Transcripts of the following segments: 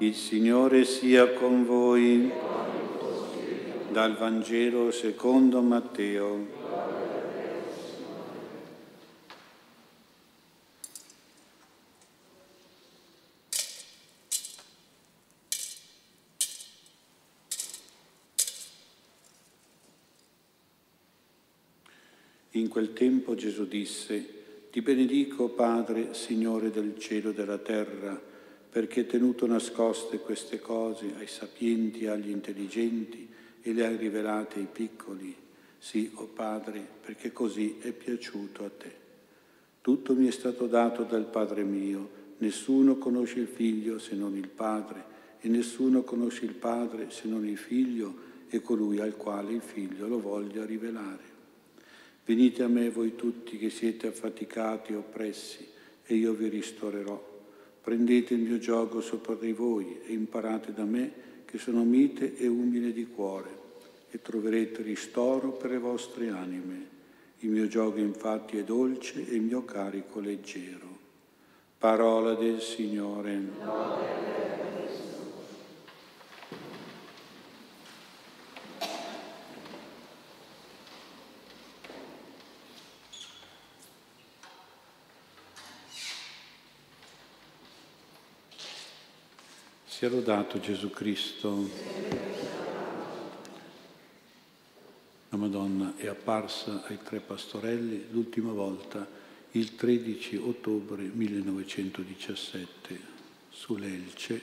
Il Signore sia con voi. Dal Vangelo secondo Matteo. In quel tempo Gesù disse, Ti benedico Padre, Signore del cielo e della terra, perché tenuto nascoste queste cose ai sapienti e agli intelligenti e le hai rivelate ai piccoli. Sì, o oh Padre, perché così è piaciuto a te. Tutto mi è stato dato dal Padre mio, nessuno conosce il Figlio se non il Padre, e nessuno conosce il Padre se non il Figlio e colui al quale il Figlio lo voglia rivelare. Venite a me voi tutti che siete affaticati e oppressi, e io vi ristorerò. Prendete il mio gioco sopra di voi e imparate da me che sono mite e umile di cuore e troverete ristoro per le vostre anime. Il mio gioco infatti è dolce e il mio carico leggero. Parola del Signore. Sia lodato Gesù Cristo. La Madonna è apparsa ai tre pastorelli l'ultima volta il 13 ottobre 1917 sull'Elce,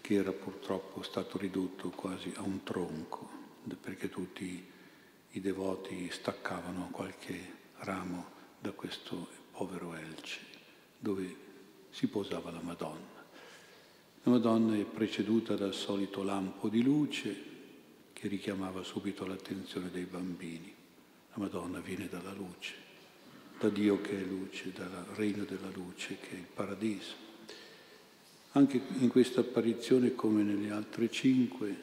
che era purtroppo stato ridotto quasi a un tronco, perché tutti i devoti staccavano qualche ramo da questo povero Elce, dove si posava la Madonna. La Madonna è preceduta dal solito lampo di luce che richiamava subito l'attenzione dei bambini. La Madonna viene dalla luce, da Dio che è luce, dal regno della luce che è il paradiso. Anche in questa apparizione, come nelle altre cinque,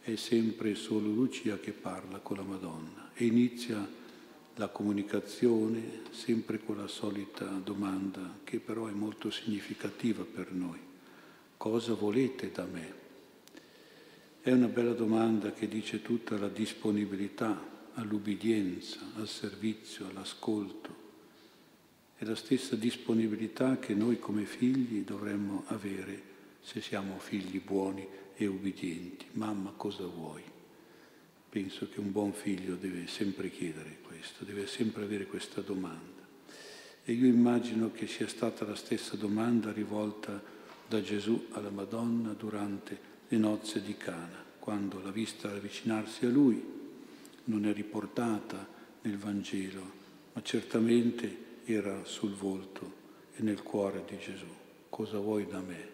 è sempre solo Lucia che parla con la Madonna e inizia la comunicazione sempre con la solita domanda che però è molto significativa per noi cosa volete da me? È una bella domanda che dice tutta la disponibilità all'ubbidienza, al servizio, all'ascolto. È la stessa disponibilità che noi come figli dovremmo avere se siamo figli buoni e ubbidienti. Mamma, cosa vuoi? Penso che un buon figlio deve sempre chiedere questo, deve sempre avere questa domanda. E io immagino che sia stata la stessa domanda rivolta a da Gesù alla Madonna durante le nozze di Cana, quando l'ha vista avvicinarsi a lui, non è riportata nel Vangelo, ma certamente era sul volto e nel cuore di Gesù. Cosa vuoi da me?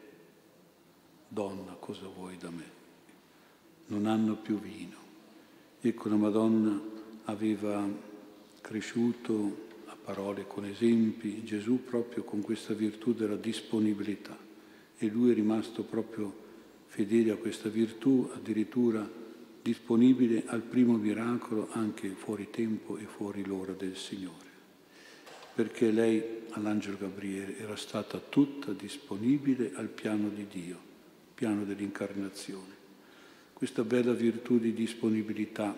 Donna, cosa vuoi da me? Non hanno più vino. Ecco, la Madonna aveva cresciuto a parole con esempi, Gesù proprio con questa virtù della disponibilità e lui è rimasto proprio fedele a questa virtù, addirittura disponibile al primo miracolo anche fuori tempo e fuori l'ora del Signore. Perché lei all'angelo Gabriele era stata tutta disponibile al piano di Dio, piano dell'incarnazione. Questa bella virtù di disponibilità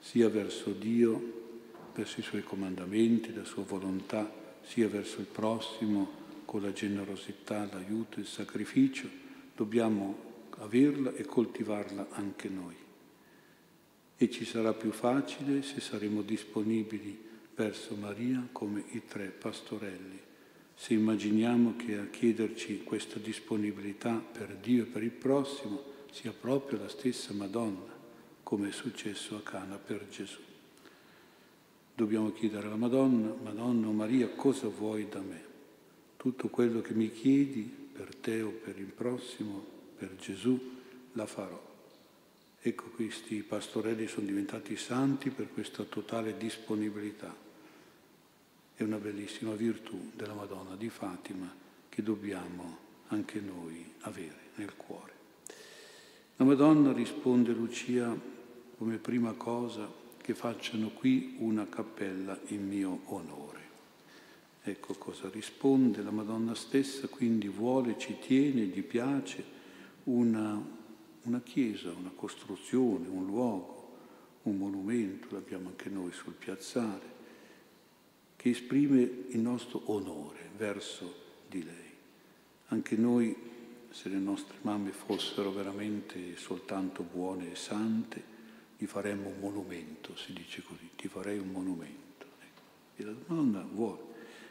sia verso Dio, verso i suoi comandamenti, la sua volontà, sia verso il prossimo, con la generosità, l'aiuto, il sacrificio, dobbiamo averla e coltivarla anche noi. E ci sarà più facile se saremo disponibili verso Maria come i tre pastorelli. Se immaginiamo che a chiederci questa disponibilità per Dio e per il prossimo sia proprio la stessa Madonna, come è successo a Cana per Gesù. Dobbiamo chiedere alla Madonna, Madonna o Maria, cosa vuoi da me? Tutto quello che mi chiedi per te o per il prossimo, per Gesù, la farò. Ecco, questi pastorelli sono diventati santi per questa totale disponibilità. È una bellissima virtù della Madonna di Fatima che dobbiamo anche noi avere nel cuore. La Madonna risponde Lucia come prima cosa che facciano qui una cappella in mio onore. Ecco cosa risponde la Madonna stessa, quindi vuole, ci tiene, gli piace una, una chiesa, una costruzione, un luogo, un monumento, l'abbiamo anche noi sul piazzale, che esprime il nostro onore verso di lei. Anche noi, se le nostre mamme fossero veramente soltanto buone e sante, gli faremmo un monumento, si dice così, ti farei un monumento. E la donna vuole,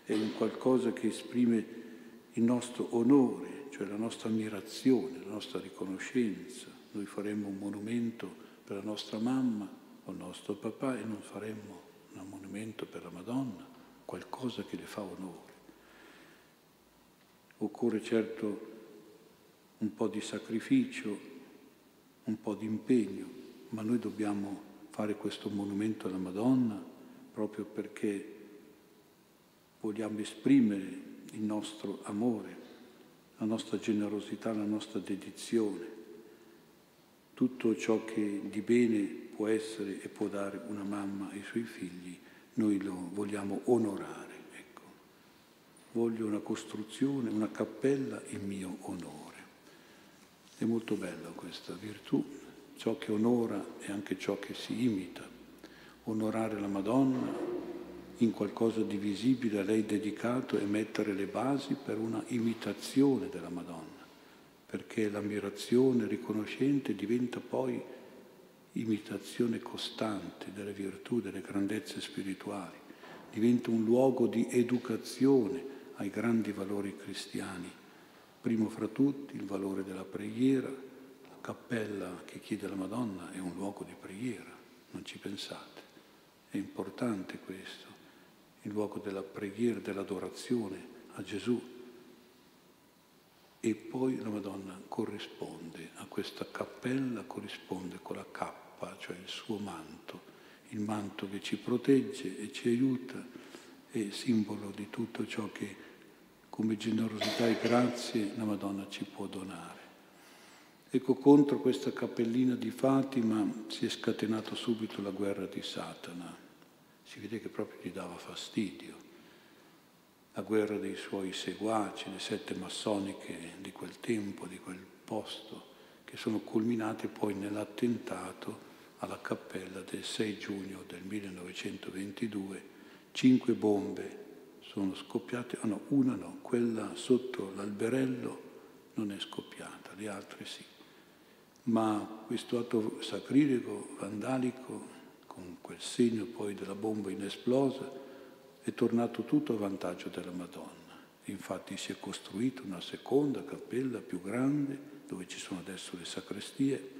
è un qualcosa che esprime il nostro onore, cioè la nostra ammirazione, la nostra riconoscenza. Noi faremmo un monumento per la nostra mamma o il nostro papà e non faremmo un monumento per la Madonna, qualcosa che le fa onore. Occorre certo un po' di sacrificio, un po' di impegno, ma noi dobbiamo fare questo monumento alla Madonna proprio perché vogliamo esprimere il nostro amore, la nostra generosità, la nostra dedizione, tutto ciò che di bene può essere e può dare una mamma ai suoi figli, noi lo vogliamo onorare. Ecco. Voglio una costruzione, una cappella in mio onore. È molto bella questa virtù ciò che onora è anche ciò che si imita. Onorare la Madonna in qualcosa di visibile a lei dedicato e mettere le basi per una imitazione della Madonna, perché l'ammirazione riconoscente diventa poi imitazione costante delle virtù, delle grandezze spirituali, diventa un luogo di educazione ai grandi valori cristiani, primo fra tutti il valore della preghiera, cappella che chiede la Madonna è un luogo di preghiera, non ci pensate. È importante questo, il luogo della preghiera, dell'adorazione a Gesù. E poi la Madonna corrisponde a questa cappella, corrisponde con la cappa, cioè il suo manto, il manto che ci protegge e ci aiuta, è simbolo di tutto ciò che come generosità e grazie la Madonna ci può donare. Ecco, contro questa cappellina di Fatima si è scatenata subito la guerra di Satana. Si vede che proprio gli dava fastidio. La guerra dei suoi seguaci, le sette massoniche di quel tempo, di quel posto, che sono culminate poi nell'attentato alla cappella del 6 giugno del 1922. Cinque bombe sono scoppiate, ah no, una no, quella sotto l'alberello non è scoppiata, le altre sì ma questo atto sacrilico, vandalico, con quel segno poi della bomba inesplosa, è tornato tutto a vantaggio della Madonna. Infatti si è costruita una seconda cappella più grande, dove ci sono adesso le sacrestie,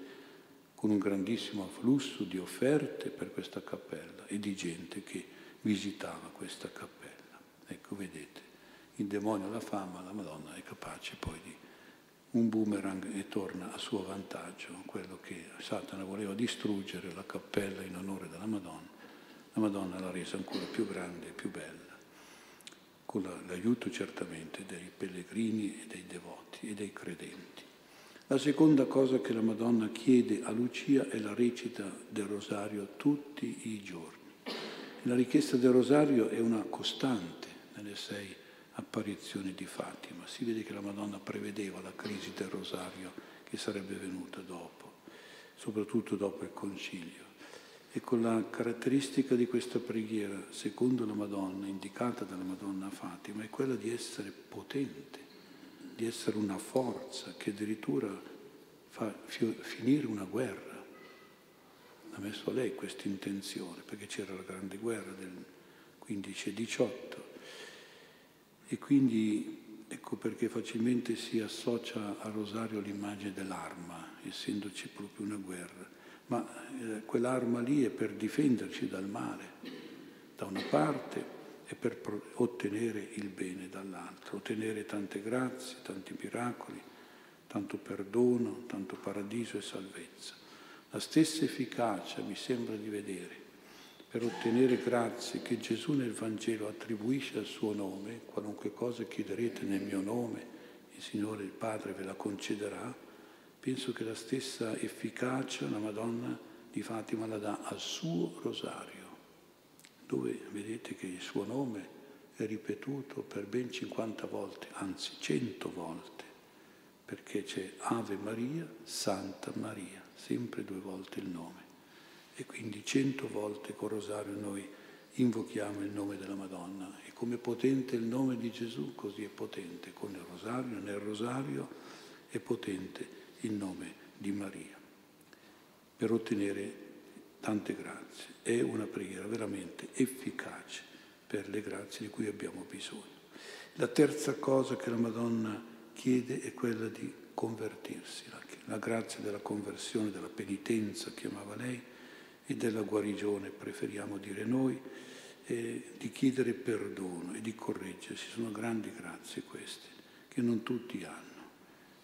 con un grandissimo afflusso di offerte per questa cappella e di gente che visitava questa cappella. Ecco, vedete, il demonio la fama, la Madonna è capace poi di un boomerang e torna a suo vantaggio, quello che Satana voleva distruggere, la cappella in onore della Madonna. La Madonna l'ha resa ancora più grande e più bella, con l'aiuto certamente dei pellegrini e dei devoti e dei credenti. La seconda cosa che la Madonna chiede a Lucia è la recita del rosario tutti i giorni. La richiesta del rosario è una costante nelle sei apparizioni di Fatima. Si vede che la Madonna prevedeva la crisi del rosario che sarebbe venuta dopo, soprattutto dopo il concilio. E con la caratteristica di questa preghiera, secondo la Madonna, indicata dalla Madonna Fatima, è quella di essere potente, di essere una forza che addirittura fa finire una guerra. Ha messo lei questa intenzione, perché c'era la grande guerra del 15 e 18 e quindi ecco perché facilmente si associa al rosario l'immagine dell'arma, essendoci proprio una guerra. Ma eh, quell'arma lì è per difenderci dal male, da una parte, e per ottenere il bene dall'altra, ottenere tante grazie, tanti miracoli, tanto perdono, tanto paradiso e salvezza. La stessa efficacia mi sembra di vedere per ottenere grazie che Gesù nel Vangelo attribuisce al suo nome, qualunque cosa chiederete nel mio nome, il Signore il Padre ve la concederà, penso che la stessa efficacia la Madonna di Fatima la dà al suo rosario, dove vedete che il suo nome è ripetuto per ben 50 volte, anzi 100 volte, perché c'è Ave Maria, Santa Maria, sempre due volte il nome. E quindi cento volte col rosario noi invochiamo il nome della Madonna e come potente il nome di Gesù, così è potente con il rosario, nel rosario è potente il nome di Maria per ottenere tante grazie. È una preghiera veramente efficace per le grazie di cui abbiamo bisogno. La terza cosa che la Madonna chiede è quella di convertirsi, la grazia della conversione, della penitenza, chiamava lei, e della guarigione, preferiamo dire noi, eh, di chiedere perdono e di correggersi. Sono grandi grazie queste, che non tutti hanno.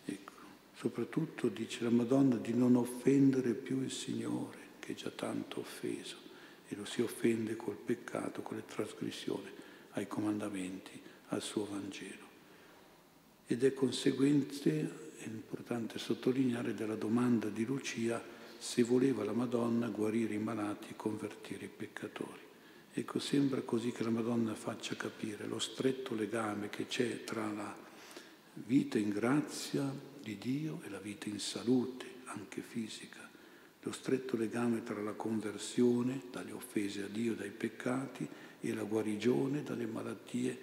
Ecco. Soprattutto dice la Madonna di non offendere più il Signore, che è già tanto offeso, e lo si offende col peccato, con le trasgressioni ai comandamenti, al suo Vangelo. Ed è conseguente, è importante sottolineare, della domanda di Lucia se voleva la Madonna guarire i malati e convertire i peccatori. Ecco, sembra così che la Madonna faccia capire lo stretto legame che c'è tra la vita in grazia di Dio e la vita in salute, anche fisica, lo stretto legame tra la conversione dalle offese a Dio, dai peccati, e la guarigione dalle malattie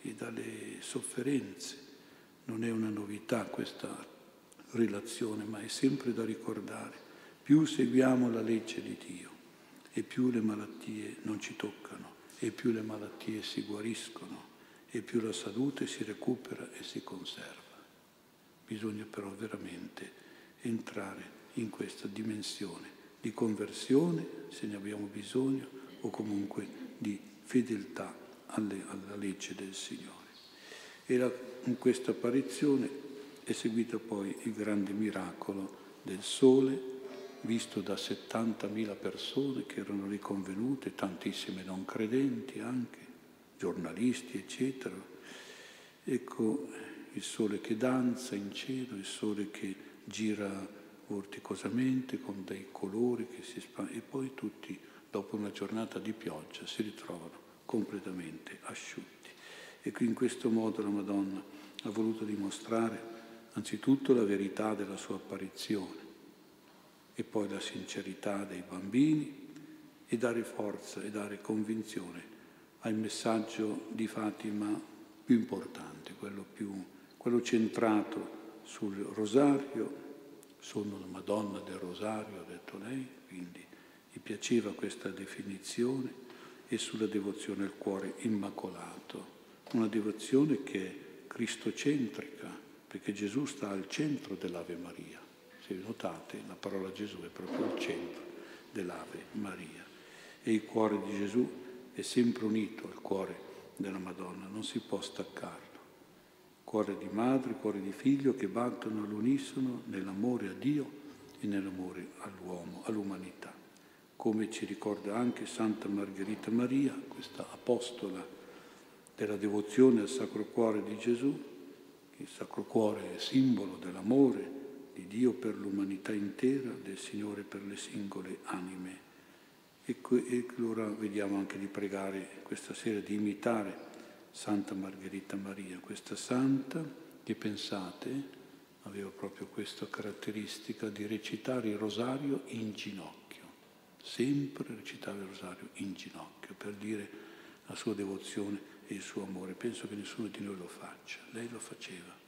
e dalle sofferenze. Non è una novità questa relazione, ma è sempre da ricordare. Più seguiamo la legge di Dio, e più le malattie non ci toccano, e più le malattie si guariscono, e più la salute si recupera e si conserva. Bisogna però veramente entrare in questa dimensione di conversione, se ne abbiamo bisogno, o comunque di fedeltà alle, alla legge del Signore. E la, in questa apparizione è seguito poi il grande miracolo del sole visto da 70.000 persone che erano riconvenute, tantissime non credenti anche, giornalisti, eccetera. Ecco il sole che danza in cielo, il sole che gira vorticosamente con dei colori che si spandono e poi tutti, dopo una giornata di pioggia, si ritrovano completamente asciutti. E in questo modo la Madonna ha voluto dimostrare anzitutto la verità della sua apparizione, e poi la sincerità dei bambini e dare forza e dare convinzione al messaggio di Fatima più importante, quello, più, quello centrato sul rosario. Sono la Madonna del Rosario, ha detto lei, quindi gli piaceva questa definizione, e sulla devozione al cuore immacolato, una devozione che è cristocentrica, perché Gesù sta al centro dell'Ave Maria. Se notate, la parola Gesù è proprio il centro dell'Ave Maria. E il cuore di Gesù è sempre unito al cuore della Madonna, non si può staccarlo. Cuore di madre, cuore di figlio che battono all'unisono nell'amore a Dio e nell'amore all'uomo, all'umanità. Come ci ricorda anche Santa Margherita Maria, questa apostola della devozione al Sacro Cuore di Gesù, il Sacro Cuore è simbolo dell'amore, di Dio per l'umanità intera, del Signore per le singole anime. E, e allora vediamo anche di pregare questa sera, di imitare Santa Margherita Maria, questa santa che pensate aveva proprio questa caratteristica di recitare il rosario in ginocchio, sempre recitare il rosario in ginocchio per dire la sua devozione e il suo amore. Penso che nessuno di noi lo faccia, lei lo faceva.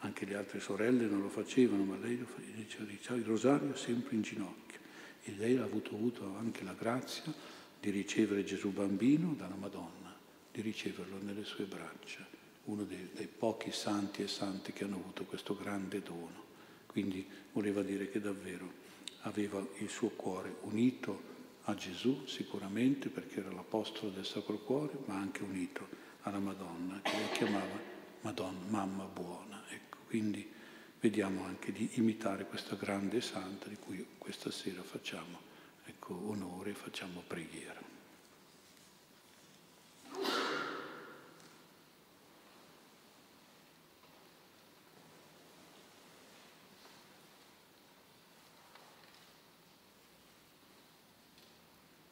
Anche le altre sorelle non lo facevano, ma lei diceva il rosario sempre in ginocchio. E lei ha avuto, avuto anche la grazia di ricevere Gesù bambino dalla Madonna, di riceverlo nelle sue braccia, uno dei, dei pochi santi e santi che hanno avuto questo grande dono. Quindi voleva dire che davvero aveva il suo cuore unito a Gesù sicuramente perché era l'apostolo del Sacro Cuore, ma anche unito alla Madonna, che lei chiamava Madonna, mamma buona. Quindi vediamo anche di imitare questa grande santa di cui questa sera facciamo ecco, onore e facciamo preghiera.